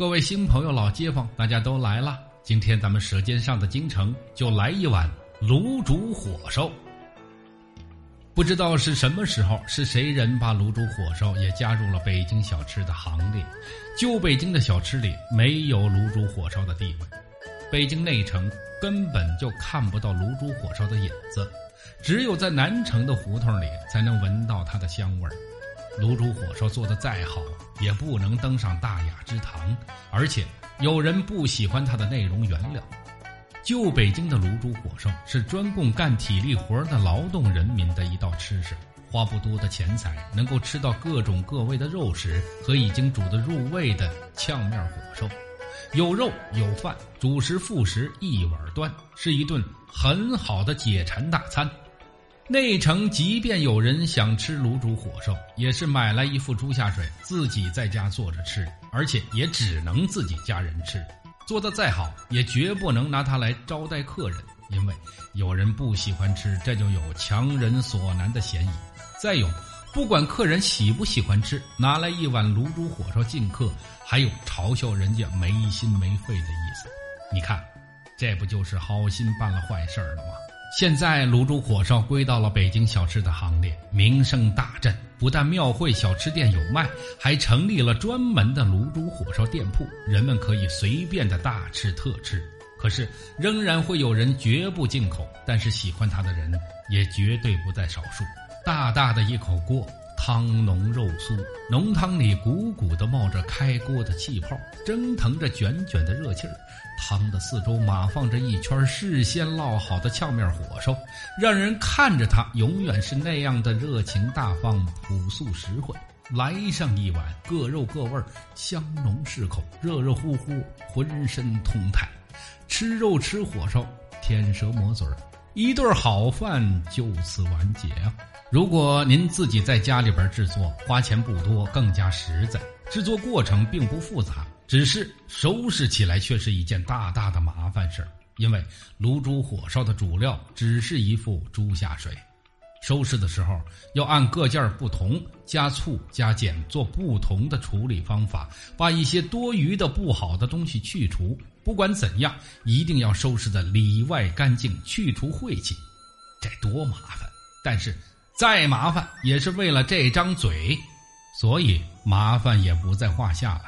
各位新朋友、老街坊，大家都来了。今天咱们舌尖上的京城就来一碗卤煮火烧。不知道是什么时候，是谁人把卤煮火烧也加入了北京小吃的行列？旧北京的小吃里没有卤煮火烧的地位，北京内城根本就看不到卤煮火烧的影子，只有在南城的胡同里才能闻到它的香味儿。卤煮火烧做的再好，也不能登上大雅之堂，而且有人不喜欢它的内容原料。旧北京的卤煮火烧是专供干体力活的劳动人民的一道吃食，花不多的钱财能够吃到各种各味的肉食和已经煮得入味的炝面火烧，有肉有饭，主食副食一碗端，是一顿很好的解馋大餐。内城即便有人想吃卤煮火烧，也是买来一副猪下水，自己在家做着吃，而且也只能自己家人吃。做的再好，也绝不能拿它来招待客人，因为有人不喜欢吃，这就有强人所难的嫌疑。再有，不管客人喜不喜欢吃，拿来一碗卤煮火烧敬客，还有嘲笑人家没心没肺的意思。你看，这不就是好心办了坏事了吗？现在卤煮火烧归到了北京小吃的行列，名声大振。不但庙会小吃店有卖，还成立了专门的卤煮火烧店铺，人们可以随便的大吃特吃。可是仍然会有人绝不进口，但是喜欢它的人也绝对不在少数。大大的一口锅。汤浓肉酥，浓汤里鼓鼓的冒着开锅的气泡，蒸腾着卷卷的热气儿。汤的四周码放着一圈事先烙好的炝面火烧，让人看着它永远是那样的热情大方、朴素实惠。来上一碗，各肉各味，香浓适口，热热乎乎，浑身通泰。吃肉吃火烧，舔舌抹嘴儿，一顿好饭就此完结啊！如果您自己在家里边制作，花钱不多，更加实在。制作过程并不复杂，只是收拾起来却是一件大大的麻烦事因为卤煮火烧的主料只是一副猪下水，收拾的时候要按各件不同加醋加碱，做不同的处理方法，把一些多余的不好的东西去除。不管怎样，一定要收拾的里外干净，去除晦气。这多麻烦！但是。再麻烦也是为了这张嘴，所以麻烦也不在话下了。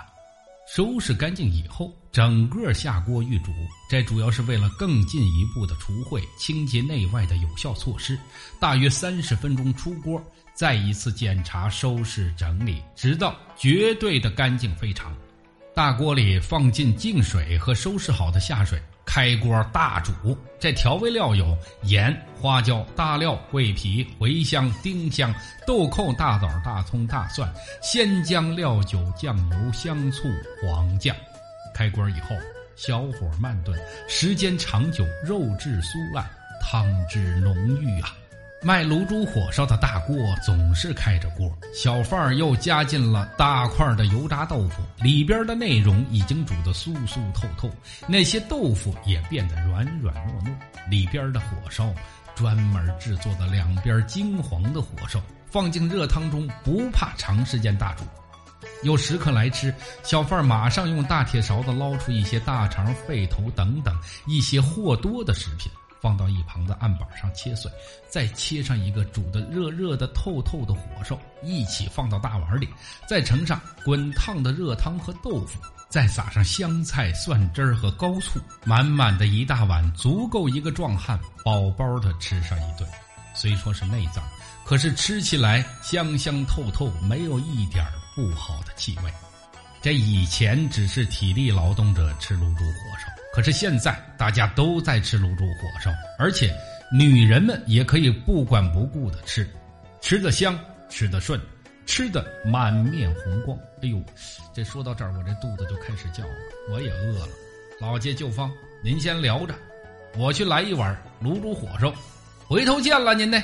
收拾干净以后，整个下锅预煮，这主要是为了更进一步的除秽、清洁内外的有效措施。大约三十分钟出锅，再一次检查、收拾、整理，直到绝对的干净非常。大锅里放进净水和收拾好的下水。开锅大煮，这调味料有盐、花椒、大料、桂皮、茴香、丁香、豆蔻、大枣、大葱、大蒜、鲜姜、料酒、酱油、香醋、黄酱。开锅以后，小火慢炖，时间长久，肉质酥烂，汤汁浓郁啊。卖卤煮火烧的大锅总是开着锅，小贩儿又加进了大块的油炸豆腐，里边的内容已经煮得酥酥透透，那些豆腐也变得软软糯糯。里边的火烧，专门制作的两边金黄的火烧，放进热汤中，不怕长时间大煮。有食客来吃，小贩儿马上用大铁勺子捞出一些大肠、肺头等等一些货多的食品。放到一旁的案板上切碎，再切上一个煮的热热的透透的火烧，一起放到大碗里，再盛上滚烫的热汤和豆腐，再撒上香菜、蒜汁儿和高醋，满满的一大碗，足够一个壮汉饱饱的吃上一顿。虽说是内脏，可是吃起来香香透透，没有一点不好的气味。这以前只是体力劳动者吃卤煮火烧。可是现在大家都在吃卤煮火烧，而且女人们也可以不管不顾的吃，吃的香，吃的顺，吃的满面红光。哎呦，这说到这儿，我这肚子就开始叫了，我也饿了。老街旧坊，您先聊着，我去来一碗卤煮火烧，回头见了您呢。